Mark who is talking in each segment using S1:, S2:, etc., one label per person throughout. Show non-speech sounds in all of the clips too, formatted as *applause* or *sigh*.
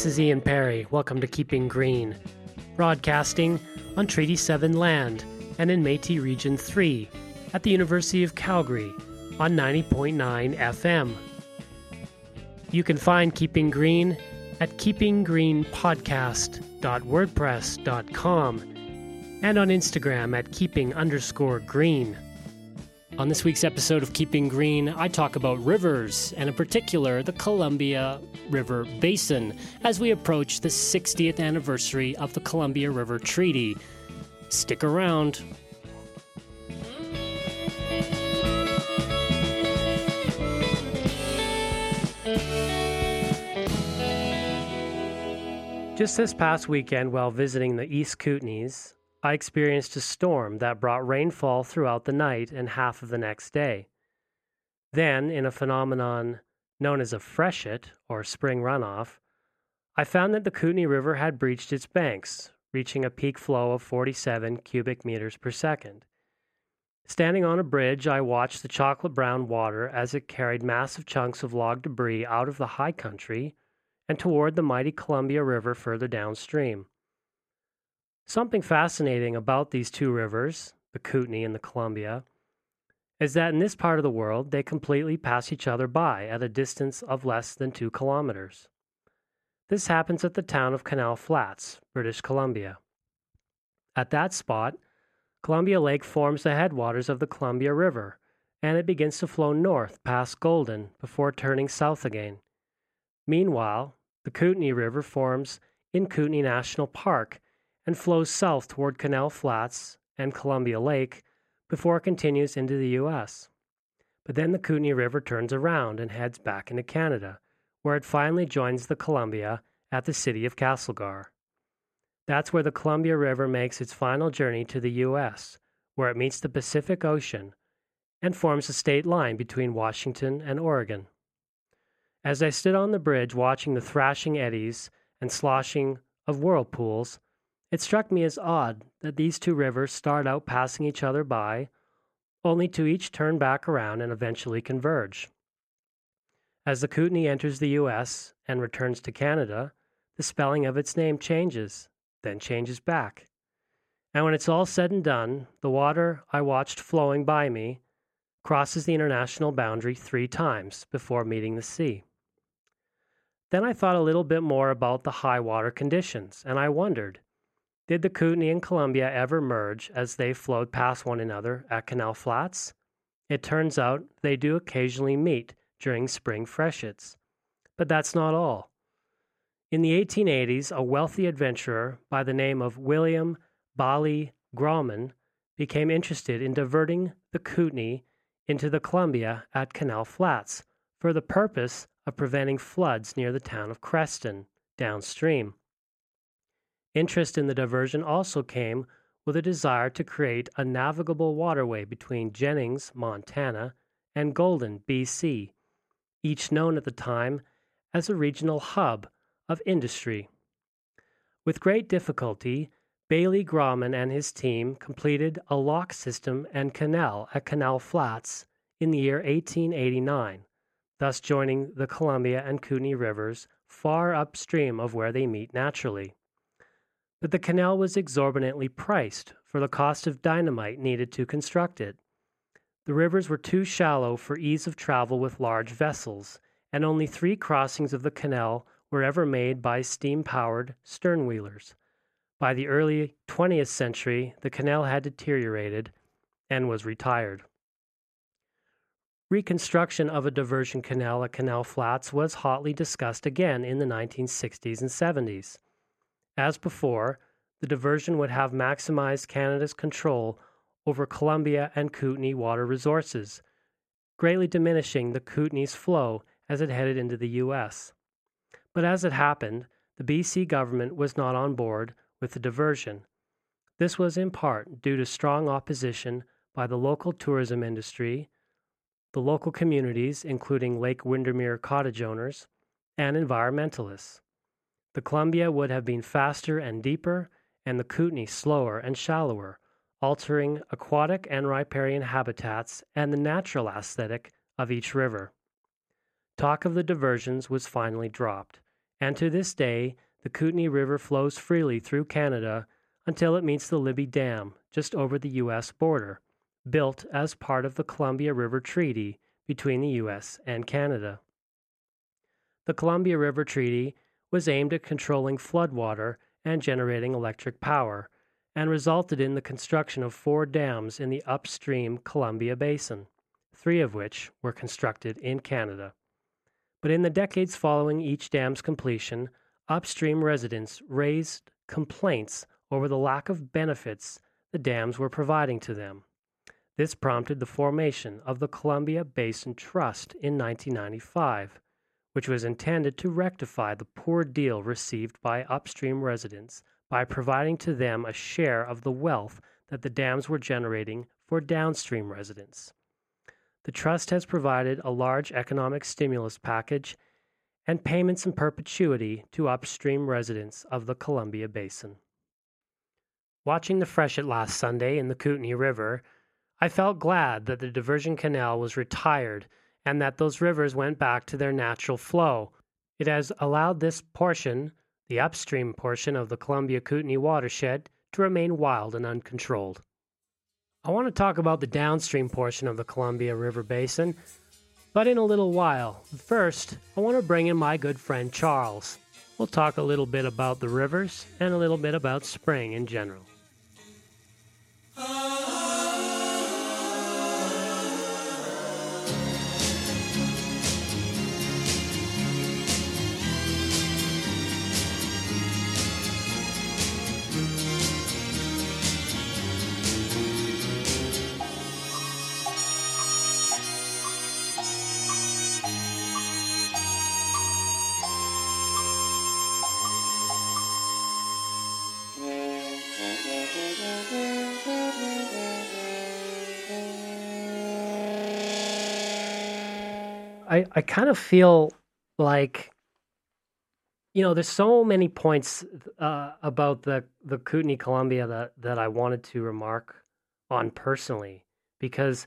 S1: This is Ian Perry. Welcome to Keeping Green, broadcasting on Treaty 7 land and in Metis Region 3 at the University of Calgary on 90.9 FM. You can find Keeping Green at keepinggreenpodcast.wordpress.com and on Instagram at keeping underscore green. On this week's episode of Keeping Green, I talk about rivers, and in particular the Columbia River Basin, as we approach the 60th anniversary of the Columbia River Treaty. Stick around. Just this past weekend, while visiting the East Kootenays, I experienced a storm that brought rainfall throughout the night and half of the next day. Then, in a phenomenon known as a freshet or spring runoff, I found that the Kootenay River had breached its banks, reaching a peak flow of 47 cubic meters per second. Standing on a bridge, I watched the chocolate brown water as it carried massive chunks of log debris out of the high country and toward the mighty Columbia River further downstream. Something fascinating about these two rivers, the Kootenay and the Columbia, is that in this part of the world they completely pass each other by at a distance of less than two kilometers. This happens at the town of Canal Flats, British Columbia. At that spot, Columbia Lake forms the headwaters of the Columbia River, and it begins to flow north past Golden before turning south again. Meanwhile, the Kootenay River forms in Kootenay National Park and flows south toward Canal Flats and Columbia Lake before it continues into the U.S. But then the Kootenay River turns around and heads back into Canada, where it finally joins the Columbia at the city of Castlegar. That's where the Columbia River makes its final journey to the U.S., where it meets the Pacific Ocean and forms a state line between Washington and Oregon. As I stood on the bridge watching the thrashing eddies and sloshing of whirlpools, it struck me as odd that these two rivers start out passing each other by, only to each turn back around and eventually converge. As the Kootenay enters the U.S. and returns to Canada, the spelling of its name changes, then changes back. And when it's all said and done, the water I watched flowing by me crosses the international boundary three times before meeting the sea. Then I thought a little bit more about the high water conditions, and I wondered did the Kootenay and Columbia ever merge as they flowed past one another at Canal Flats? It turns out they do occasionally meet during spring freshets. But that's not all. In the 1880s, a wealthy adventurer by the name of William Bally Grauman became interested in diverting the Kootenay into the Columbia at Canal Flats for the purpose of preventing floods near the town of Creston downstream. Interest in the diversion also came with a desire to create a navigable waterway between Jennings, Montana, and Golden, BC, each known at the time as a regional hub of industry. With great difficulty, Baillie-Grohman and his team completed a lock system and canal at Canal Flats in the year 1889, thus joining the Columbia and Kootenay rivers far upstream of where they meet naturally but the canal was exorbitantly priced for the cost of dynamite needed to construct it. The rivers were too shallow for ease of travel with large vessels, and only three crossings of the canal were ever made by steam powered stern wheelers. By the early 20th century, the canal had deteriorated and was retired. Reconstruction of a diversion canal at Canal Flats was hotly discussed again in the 1960s and 70s. As before, the diversion would have maximized Canada's control over Columbia and Kootenay water resources, greatly diminishing the Kootenay's flow as it headed into the U.S. But as it happened, the BC government was not on board with the diversion. This was in part due to strong opposition by the local tourism industry, the local communities, including Lake Windermere cottage owners, and environmentalists. The Columbia would have been faster and deeper, and the Kootenay slower and shallower, altering aquatic and riparian habitats and the natural aesthetic of each river. Talk of the diversions was finally dropped, and to this day, the Kootenay River flows freely through Canada until it meets the Libby Dam just over the U.S. border, built as part of the Columbia River Treaty between the U.S. and Canada. The Columbia River Treaty was aimed at controlling floodwater and generating electric power, and resulted in the construction of four dams in the upstream Columbia Basin, three of which were constructed in Canada. But in the decades following each dam's completion, upstream residents raised complaints over the lack of benefits the dams were providing to them. This prompted the formation of the Columbia Basin Trust in 1995, which was intended to rectify the poor deal received by upstream residents by providing to them a share of the wealth that the dams were generating for downstream residents. The trust has provided a large economic stimulus package and payments in perpetuity to upstream residents of the Columbia Basin. Watching the freshet last Sunday in the Kootenay River, I felt glad that the diversion canal was retired and that those rivers went back to their natural flow. It has allowed this portion, the upstream portion of the Columbia Kootenay watershed, to remain wild and uncontrolled. I want to talk about the downstream portion of the Columbia River Basin, but in a little while. First, I want to bring in my good friend Charles. We'll talk a little bit about the rivers and a little bit about spring in general. I, kind of feel like you know there's so many points uh, about the the Kootenay Columbia that that I wanted to remark on personally because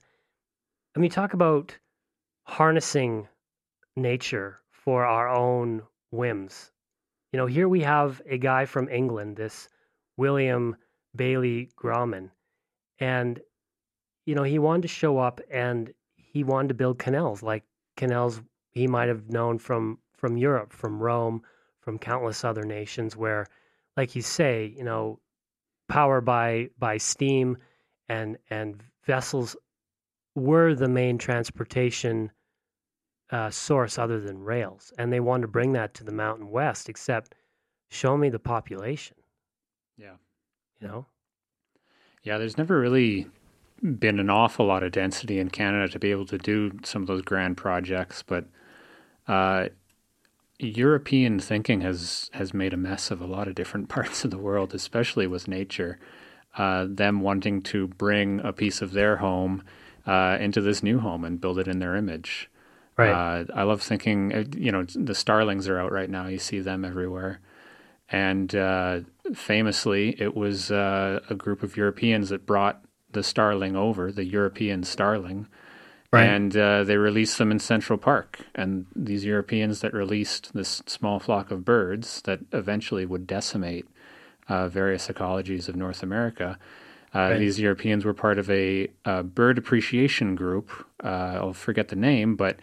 S1: I mean talk about harnessing nature for our own whims. You know, here we have a guy from England, this William Bailey Grauman, and you know he wanted to show up and he wanted to build canals like canals he might have known from from Europe, from Rome, from countless other nations where, like you say, you know, power by by steam and and vessels were the main transportation uh, source other than rails, and they wanted to bring that to the Mountain West. Except, show me the population.
S2: Yeah,
S1: you know.
S2: Yeah, there's never really been an awful lot of density in Canada to be able to do some of those grand projects, but uh, European thinking has has made a mess of a lot of different *laughs* parts of the world, especially with nature. Uh, them wanting to bring a piece of their home uh, into this new home and build it in their image.
S1: Right.
S2: Uh, I love thinking. Uh, you know, the starlings are out right now. You see them everywhere. And uh, famously, it was uh, a group of Europeans that brought the starling over, the European starling, right. and uh, they released them in Central Park. And these Europeans that released this small flock of birds that eventually would decimate uh, various ecologies of North America. Uh, right. These Europeans were part of a, a bird appreciation group. Uh, I'll forget the name, but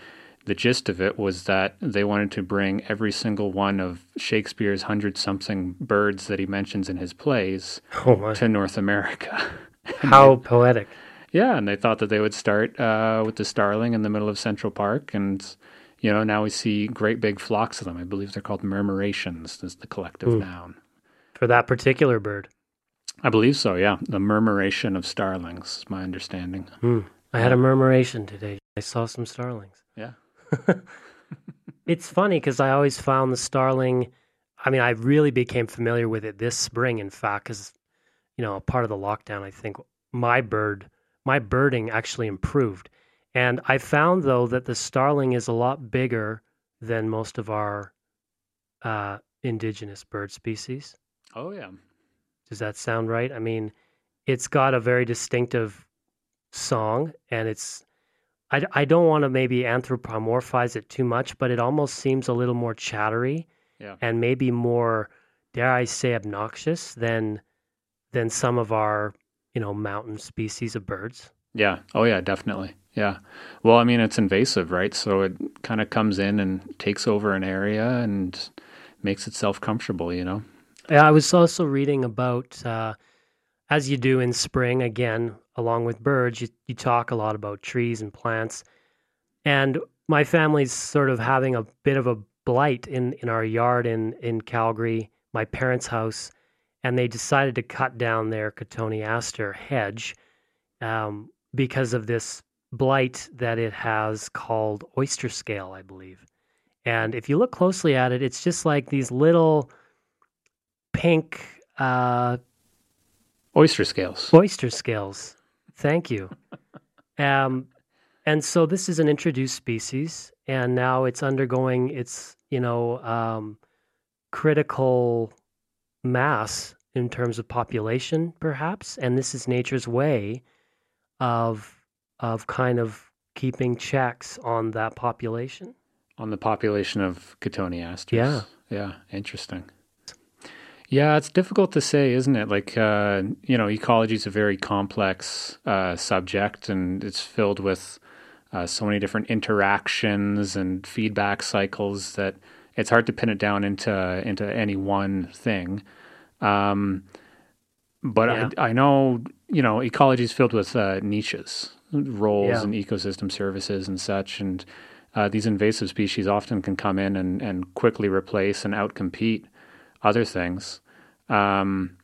S2: the gist of it was that they wanted to bring every single one of Shakespeare's hundred something birds that he mentions in his plays oh to North America. *laughs* *laughs*
S1: How poetic.
S2: Yeah, and they thought that they would start uh, with the starling in the middle of Central Park, and you know now we see great big flocks of them. I believe they're called murmurations. Is the collective mm. noun
S1: for that particular bird?
S2: I believe so. Yeah, the murmuration of starlings is my understanding.
S1: Mm. I had a murmuration today. I saw some starlings.
S2: Yeah. *laughs*
S1: it's funny because I always found the starling. I mean, I really became familiar with it this spring, in fact, because you know, a part of the lockdown, I think my bird, my birding actually improved. And I found though that the starling is a lot bigger than most of our uh, indigenous bird species.
S2: Oh yeah.
S1: Does that sound right? I mean, it's got a very distinctive song, and it's. I, I don't want to maybe anthropomorphize it too much, but it almost seems a little more chattery.
S2: Yeah.
S1: and maybe more, dare I say, obnoxious than than some of our you know mountain species of birds.
S2: Yeah. Oh, yeah, definitely. Yeah. Well, I mean, it's invasive, right? So it kind of comes in and takes over an area and makes itself comfortable, you know?
S1: Yeah, I was also reading about, uh, as you do in spring, again, along with birds, you, you talk a lot about trees and plants. And my family's sort of having a bit of a blight in, in our yard in, in Calgary, my parents' house, and they decided to cut down their cotoneaster hedge um, because of this blight that it has called oyster scale, I believe. And if you look closely at it, it's just like these little pink uh,
S2: Oyster scales.
S1: oyster scales. Thank you. um, and so this is an introduced species, and now it's undergoing its you know um, critical mass in terms of population, perhaps. And this is nature's way of of kind of keeping checks on that population.
S2: On the population of cotoneasters.
S1: Yeah.
S2: Yeah. Interesting. Yeah, it's difficult to say, isn't it? Like, uh, you know, ecology is a very complex uh, subject and it's filled with uh, so many different interactions and feedback cycles that it's hard to pin it down into into any one thing. Um, but
S1: Yeah.
S2: I, I know, you know, ecology is filled with uh, niches, roles,
S1: Yeah.
S2: and ecosystem services and such. And uh, these invasive species often can come in and, and quickly replace and outcompete other things. Um,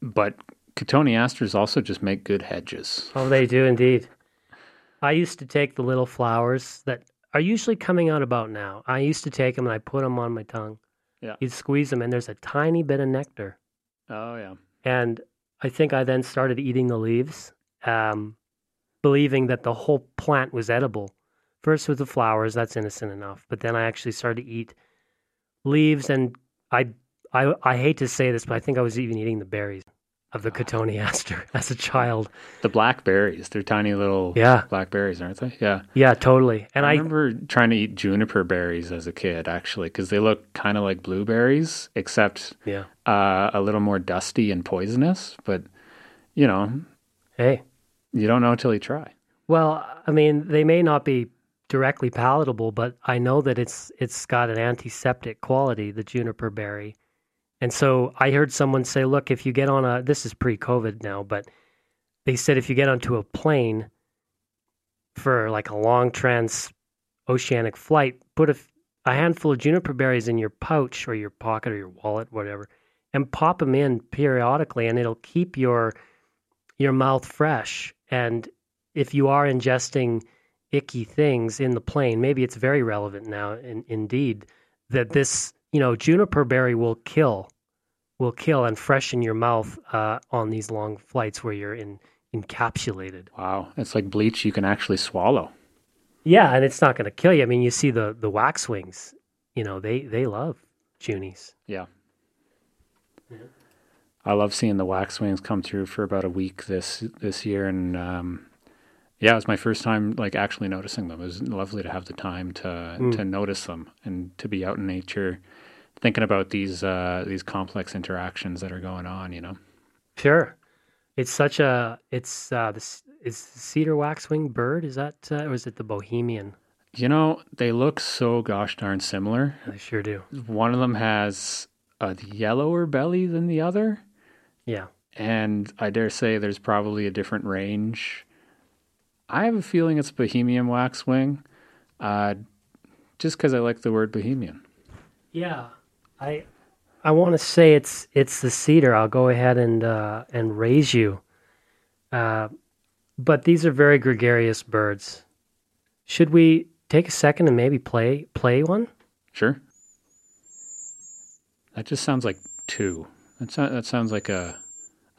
S2: but cotoneasters also just make good hedges.
S1: Oh, they do indeed. I used to take the little flowers that are usually coming out about now. I used to take them and I put them on my tongue.
S2: Yeah.
S1: You'd squeeze them and there's a tiny bit of nectar.
S2: Oh yeah,
S1: And I think I then started eating the leaves, um, believing that the whole plant was edible. First with the flowers, that's innocent enough. But then I actually started to eat leaves, and I, I, I hate to say this, but I think I was even eating the berries of the cotoneaster *laughs* as a child.
S2: the blackberries. They're tiny little
S1: Yeah,
S2: blackberries, aren't they? Yeah.
S1: yeah, totally. And
S2: I
S1: I,
S2: remember trying to eat juniper berries as a kid, actually, because they look kind of like blueberries, except
S1: yeah,
S2: uh, a little more dusty and poisonous. But you know,
S1: hey.
S2: you don't know until you try.
S1: Well, I mean, they may not be directly palatable, but I know that it's it's got an antiseptic quality, the juniper berry. And so I heard someone say, look, if you get on a this is pre-COVID now, but they said if you get onto a plane for like a long trans oceanic flight, put a, a handful of juniper berries in your pouch or your pocket or your wallet, whatever, and pop them in periodically, and it'll keep your your mouth fresh. And if you are ingesting icky things in the plane, maybe it's very relevant now. In, indeed, that this you know juniper berry will kill, will kill and freshen your mouth uh, on these long flights where you're in encapsulated.
S2: Wow, it's like bleach you can actually swallow.
S1: Yeah, and it's not going to kill you. I mean, you see the the waxwings, you know, they they love junies.
S2: Yeah. I love seeing the waxwings come through for about a week this this year, and um, yeah, it was my first time like actually noticing them. It was lovely to have the time to
S1: Mm.
S2: to notice them and to be out in nature, thinking about these uh, these complex interactions that are going on. You know,
S1: Sure, it's such a it's uh, this is cedar waxwing bird. Is that uh, or is it the bohemian?
S2: you know they look so gosh darn similar.
S1: They sure do.
S2: One of them has a yellower belly than the other.
S1: Yeah.
S2: and I dare say there's probably a different range. I have a feeling it's Bohemian waxwing, uh, just because I like the word Bohemian.
S1: Yeah, I I want to say it's it's the cedar. I'll go ahead and uh, and raise you. Uh, but these are very gregarious birds. Should we take a second and maybe play play one?
S2: Sure. That just sounds like two. That, so- that sounds like a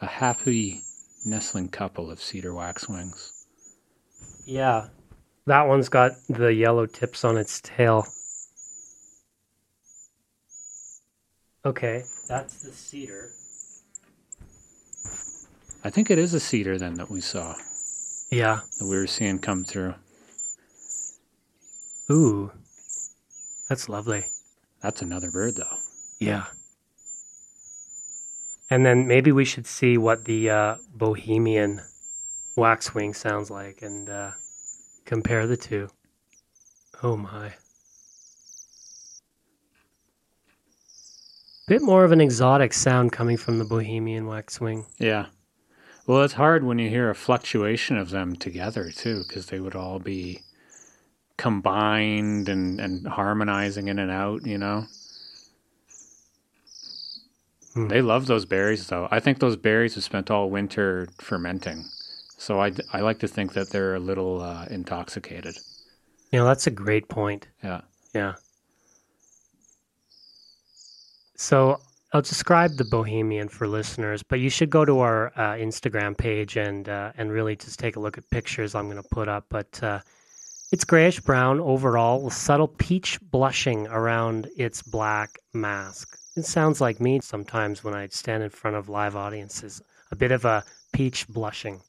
S2: a happy nestling couple of cedar waxwings.
S1: Yeah, that one's got the yellow tips on its tail. Okay, that's the cedar.
S2: I think it is a cedar then that we saw
S1: Yeah.
S2: that we were seeing come through.
S1: Ooh. That's lovely.
S2: That's another bird, though.
S1: Yeah. And then maybe we should see what the uh, Bohemian waxwing sounds like and uh, compare the two. Oh my. Bit more of an exotic sound coming from the Bohemian waxwing.
S2: Yeah. Well, it's hard when you hear a fluctuation of them together, too, because they would all be combined and, and harmonizing in and out, you know?
S1: Hmm.
S2: They love those berries, though. I think those berries have spent all winter fermenting. So I, I like to think that they're a little uh, intoxicated.
S1: You know, that's a great point.
S2: Yeah.
S1: Yeah. So I'll describe the Bohemian for listeners, but you should go to our uh, Instagram page and uh, and really just take a look at pictures I'm going to put up. But uh, it's grayish brown overall, with subtle peach blushing around its black mask. It sounds like me sometimes when I stand in front of live audiences. A bit of a peach blushing.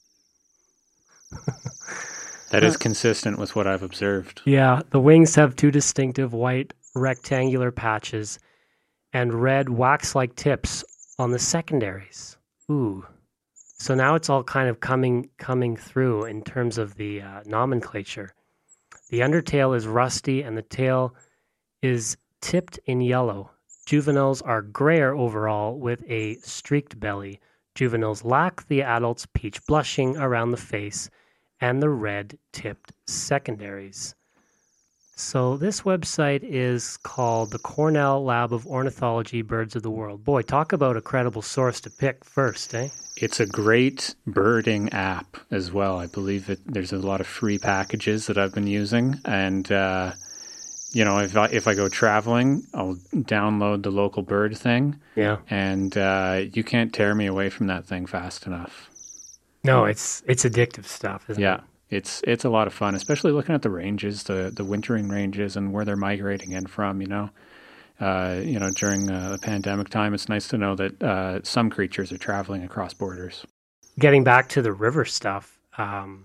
S2: That is consistent with what I've observed.
S1: Yeah, the wings have two distinctive white rectangular patches and red wax like tips on the secondaries. Ooh. So now it's all kind of coming coming through in terms of the uh, nomenclature. The undertail is rusty and the tail is tipped in yellow. Juveniles are grayer overall with a streaked belly. Juveniles lack the adult's peach blushing around the face and the red tipped secondaries. So this website is called the Cornell Lab of Ornithology Birds of the World. Boy, talk about a credible source to pick first, eh?
S2: It's a great birding app as well. I believe it, there's a lot of free packages that I've been using, and uh, you know, if I if I go traveling, I'll download the local bird thing,
S1: Yeah.
S2: and uh, you can't tear me away from that thing fast enough.
S1: No, it's it's addictive stuff, isn't it?
S2: Yeah,
S1: it?
S2: It's it's a lot of fun, especially looking at the ranges, the the wintering ranges, and where they're migrating in from. You know, uh, you know, during uh, the pandemic time, it's nice to know that uh, some creatures are traveling across borders.
S1: Getting back to the river stuff, um,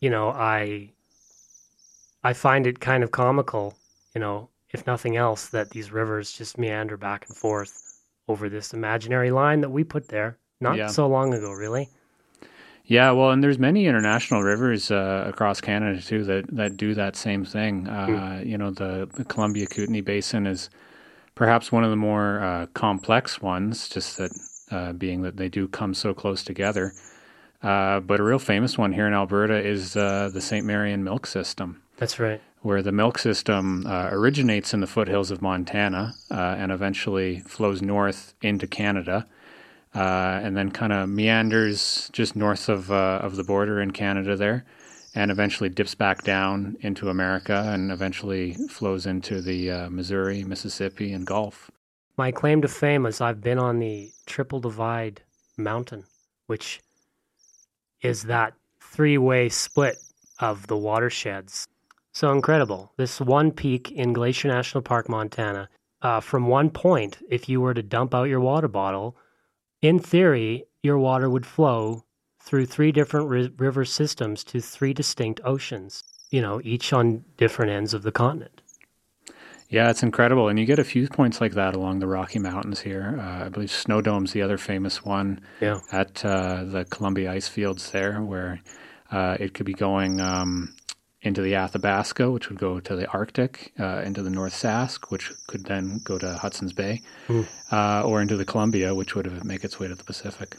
S1: you know, I I find it kind of comical, you know, if nothing else, that these rivers just meander back and forth over this imaginary line that we put there not
S2: Yeah.
S1: so long ago, really.
S2: Yeah, well, and there's many international rivers uh, across Canada too that, that do that same thing. Uh, You know, the, the Columbia Kootenay Basin is perhaps one of the more uh, complex ones, just that uh, being that they do come so close together. Uh, but a real famous one here in Alberta is uh, the St. Mary and Milk System,
S1: That's right.
S2: where the milk system uh, originates in the foothills of Montana uh, and eventually flows north into Canada uh, and then kind of meanders just north of uh, of the border in Canada there, and eventually dips back down into America, and eventually flows into the uh, Missouri, Mississippi, and Gulf.
S1: My claim to fame is I've been on the Triple Divide Mountain, which is that three way split of the watersheds. So incredible. This one peak in Glacier National Park, Montana, uh, from one point, if you were to dump out your water bottle, in theory, your water would flow through three different ri- river systems to three distinct oceans, you know, each on different ends of the continent.
S2: Yeah, it's incredible, and you get a few points like that along the Rocky Mountains here. Uh, I believe Snowdome's the other famous one
S1: Yeah.
S2: at uh, the Columbia ice fields there, where uh, it could be going um, into the Athabasca, which would go to the Arctic, uh, into the North Sask, which could then go to Hudson's Bay, uh, or into the Columbia, which would make its way to the Pacific.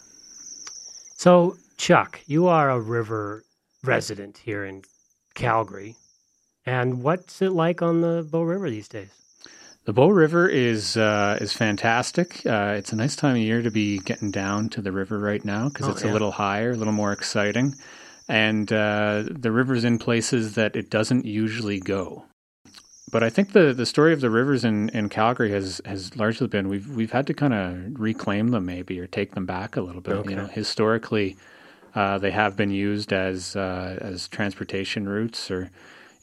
S1: So, Chuck, you are a river resident here in Calgary. And what's it like on the Bow River these days?
S2: The Bow River is uh, is fantastic. Uh, it's a nice time of year to be getting down to the river right now because
S1: Oh,
S2: it's
S1: yeah.
S2: a little higher, a little more exciting, and uh, the river's in places that it doesn't usually go. But I think the, the story of the rivers in, in Calgary has, has largely been we've we've had to kind of reclaim them maybe or take them back a little bit.
S1: Okay.
S2: You know, historically, uh, they have been used as uh, as transportation routes, or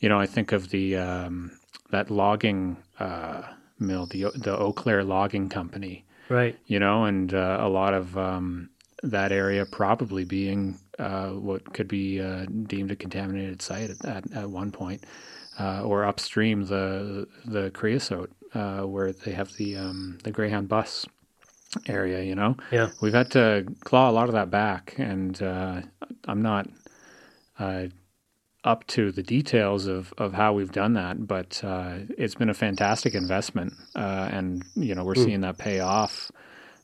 S2: you know, I think of the um, that logging uh, mill, the the Eau Claire Logging Company,
S1: Right.
S2: you know, and uh, a lot of um, that area probably being uh, what could be uh, deemed a contaminated site at, at, at one point, uh, or upstream the the creosote uh, where they have the um, the Greyhound bus area. You know,
S1: Yeah.
S2: we've had to claw a lot of that back, and uh, I'm not uh, up to the details of, of how we've done that, but uh, it's been a fantastic investment, uh, and you know we're seeing that pay off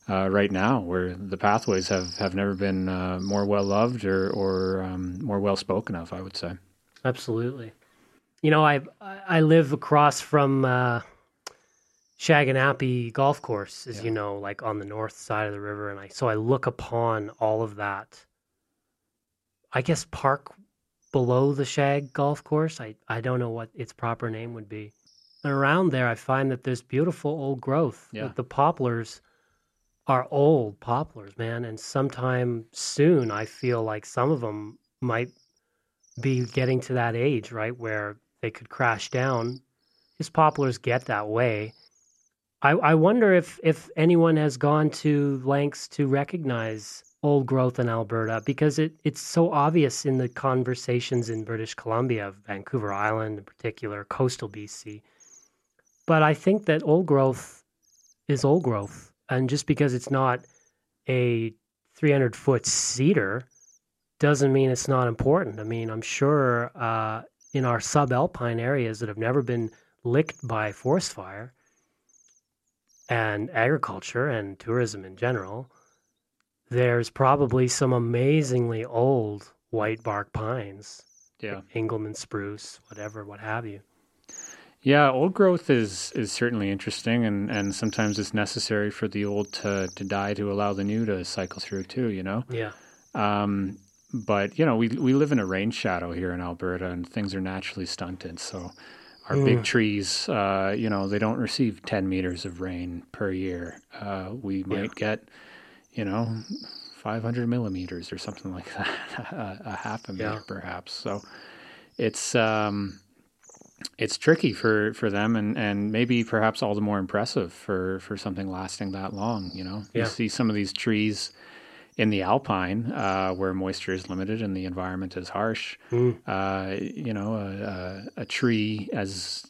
S2: uh, right now, where the pathways have, have never been uh, more well loved or or um, more well spoken of. I would say.
S1: Absolutely. You know, I I live across from uh, Shaganappi Golf Course, as you know, like on the north side of the river, and I so I look upon all of that. I guess park below the Shag Golf Course. I I don't know what its proper name would be. And around there, I find that there's beautiful old growth.
S2: Yeah.
S1: Like the poplars are old poplars, man, and sometime soon, I feel like some of them might be getting to that age, right, where they could crash down. His poplars get that way. I, I wonder if, if anyone has gone to lengths to recognize old growth in Alberta because it, it's so obvious in the conversations in British Columbia, Vancouver Island in particular, coastal BC. But I think that old growth is old growth. And just because it's not a 300 foot cedar doesn't mean it's not important. I mean, I'm sure uh, in our subalpine areas that have never been licked by forest fire and agriculture and tourism in general, there's probably some amazingly old white bark pines,
S2: Yeah.
S1: Engelmann spruce, whatever, what have you.
S2: Yeah, old growth is is certainly interesting, and, and sometimes it's necessary for the old to, to die to allow the new to cycle through too. You know,
S1: Yeah.
S2: um, but you know we we live in a rain shadow here in Alberta, and things are naturally stunted. So our big trees, uh, you know, they don't receive ten meters of rain per year. Uh, we might get, you know, five hundred millimeters or something like *laughs* that, a, a half a meter
S1: Yeah.
S2: perhaps. So it's um, it's tricky for, for them and, and maybe perhaps all the more impressive for, for something lasting that long. You know,
S1: Yeah.
S2: you see some of these trees in the alpine uh, where moisture is limited and the environment is harsh.
S1: Mm.
S2: Uh, you know, a, a, a tree as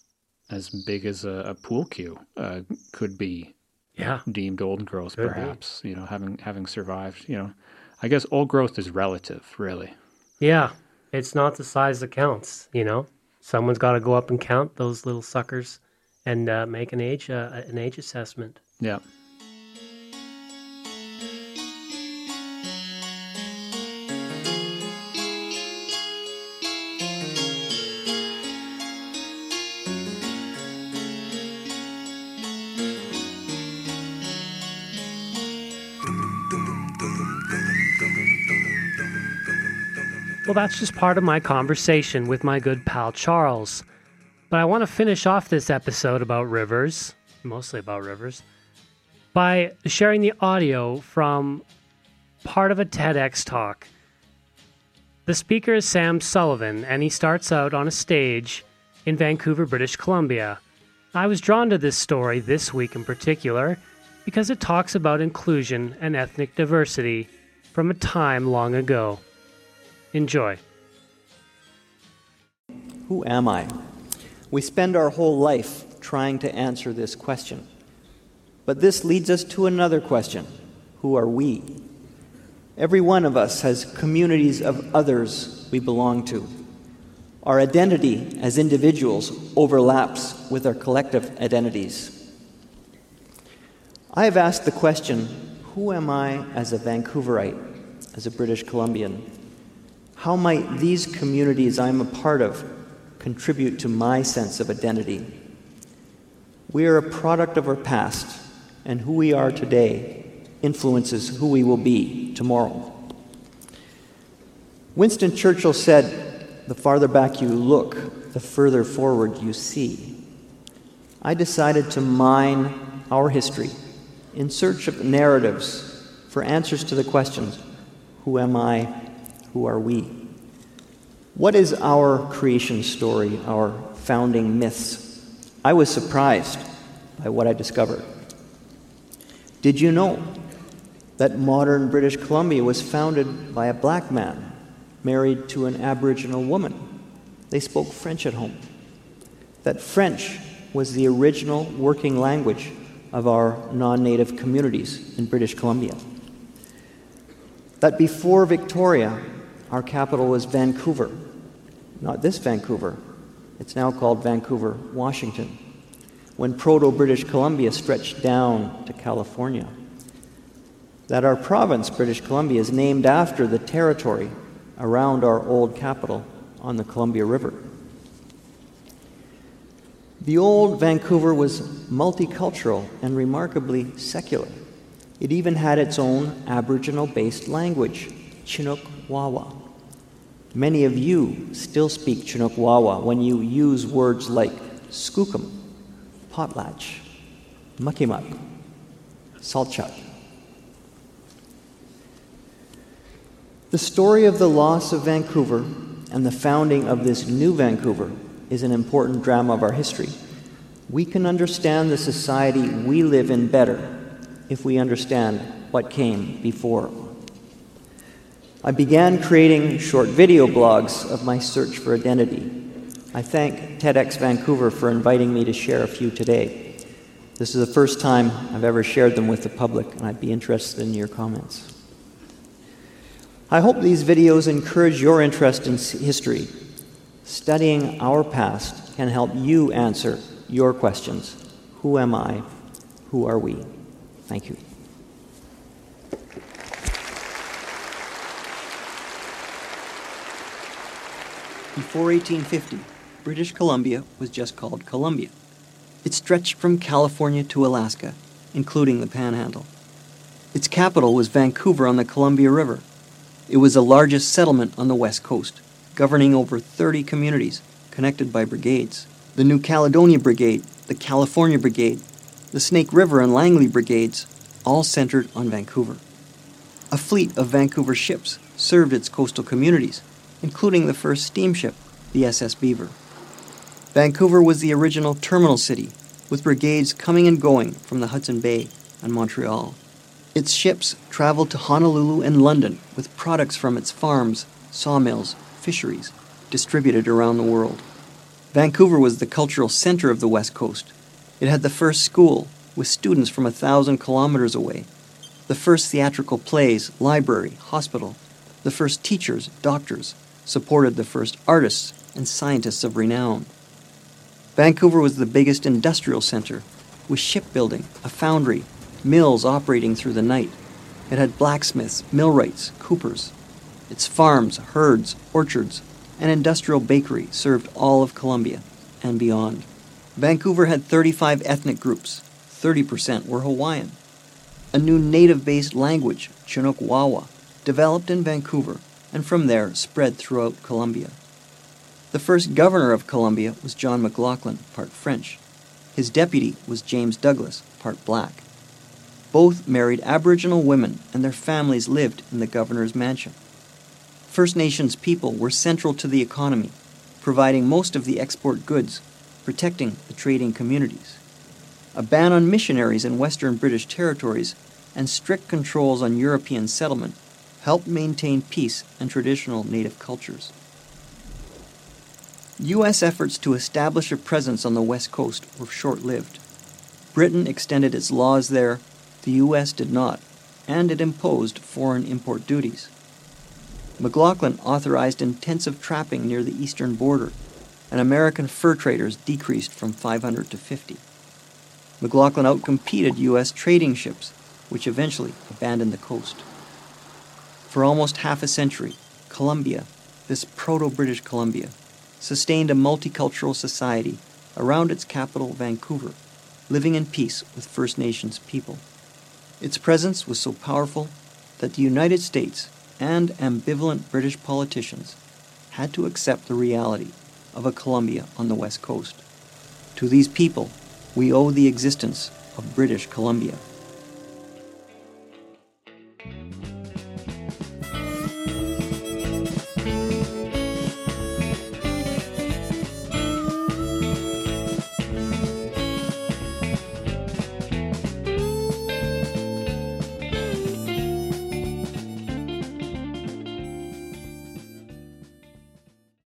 S2: as big as a, a pool cue uh, could be
S1: Yeah.
S2: deemed old growth,
S1: Could be.
S2: perhaps. You know, having having survived. You know, I guess old growth is relative, really.
S1: Yeah. It's not the size that counts, you know? Someone's got to go up and count those little suckers and uh, make an age uh, an age assessment.
S2: Yeah.
S1: That's just part of my conversation with my good pal Charles. But I want to finish off this episode about rivers, mostly about rivers, by sharing the audio from part of a TEDx talk. The speaker is Sam Sullivan, and he starts out on a stage in Vancouver, British Columbia. I was drawn to this story this week in particular because it talks about inclusion and ethnic diversity from a time long ago. Enjoy.
S3: Who am I? We spend our whole life trying to answer this question. But this leads us to another question Who are we? Every one of us has communities of others we belong to. Our identity as individuals overlaps with our collective identities. I have asked the question Who am I as a Vancouverite, as a British Columbian? How might these communities I'm a part of contribute to my sense of identity? We are a product of our past, and who we are today influences who we will be tomorrow. Winston Churchill said, The farther back you look, the further forward you see. I decided to mine our history in search of narratives for answers to the questions Who am I? Who are we? What is our creation story, our founding myths? I was surprised by what I discovered. Did you know that modern British Columbia was founded by a black man married to an Aboriginal woman. They spoke French at home. That French was the original working language of our non native communities in British Columbia. That before Victoria, our capital was Vancouver. Not this Vancouver, it's now called Vancouver, Washington, when proto British Columbia stretched down to California. That our province, British Columbia, is named after the territory around our old capital on the Columbia River. The old Vancouver was multicultural and remarkably secular. It even had its own Aboriginal based language, Chinook Wawa. Many of you still speak Chinook Wawa when you use words like skookum, potlatch, muckymuck, saltchuck. The story of the loss of Vancouver and the founding of this new Vancouver is an important drama of our history. We can understand the society we live in better if we understand what came before. I began creating short video blogs of my search for identity. I thank TEDx Vancouver for inviting me to share a few today. This is the first time I've ever shared them with the public, and I'd be interested in your comments. I hope these videos encourage your interest in history. Studying our past can help you answer your questions Who am I? Who are we? Thank you. Before 1850, British Columbia was just called Columbia. It stretched from California to Alaska, including the Panhandle. Its capital was Vancouver on the Columbia River. It was the largest settlement on the west coast, governing over 30 communities connected by brigades. The New Caledonia Brigade, the California Brigade, the Snake River and Langley brigades, all centered on Vancouver. A fleet of Vancouver ships served its coastal communities, including the first steamship, the SS Beaver. Vancouver was the original terminal city, with brigades coming and going from the Hudson Bay and Montreal. Its ships traveled to Honolulu and London with products from its farms, sawmills, fisheries, distributed around the world. Vancouver was the cultural center of the West Coast, it had the first school, with students from a thousand kilometers away, the first theatrical plays, library, hospital, the first teachers, doctors, supported the first artists and scientists of renown. Vancouver was the biggest industrial center, with shipbuilding, a foundry, mills operating through the night. It had blacksmiths, millwrights, coopers. Its farms, herds, orchards, and industrial bakery served all of Columbia and beyond. Vancouver had 35 ethnic groups, 30% were Hawaiian. A new native based language, Chinook Wawa, developed in Vancouver and from there spread throughout Columbia. The first governor of Columbia was John McLoughlin, part French. His deputy was James Douglas, part black. Both married Aboriginal women, and their families lived in the governor's mansion. First Nations people were central to the economy, providing most of the export goods protecting the trading communities. A ban on missionaries in western British territories and strict controls on European settlement helped maintain peace and traditional native cultures. U.S. efforts to establish a presence on the West Coast were short lived. Britain extended its laws there, the U.S. did not, and it imposed foreign import duties. McLoughlin authorized intensive trapping near the eastern border and American fur traders decreased from 500 to 50. McLoughlin outcompeted U.S. trading ships, which eventually abandoned the coast. For almost half a century, Columbia, this proto British Columbia, sustained a multicultural society around its capital, Vancouver, living in peace with First Nations people. Its presence was so powerful that the United States and ambivalent British politicians had to accept the reality of a Columbia on the west coast. To these people, we owe the existence of British Columbia.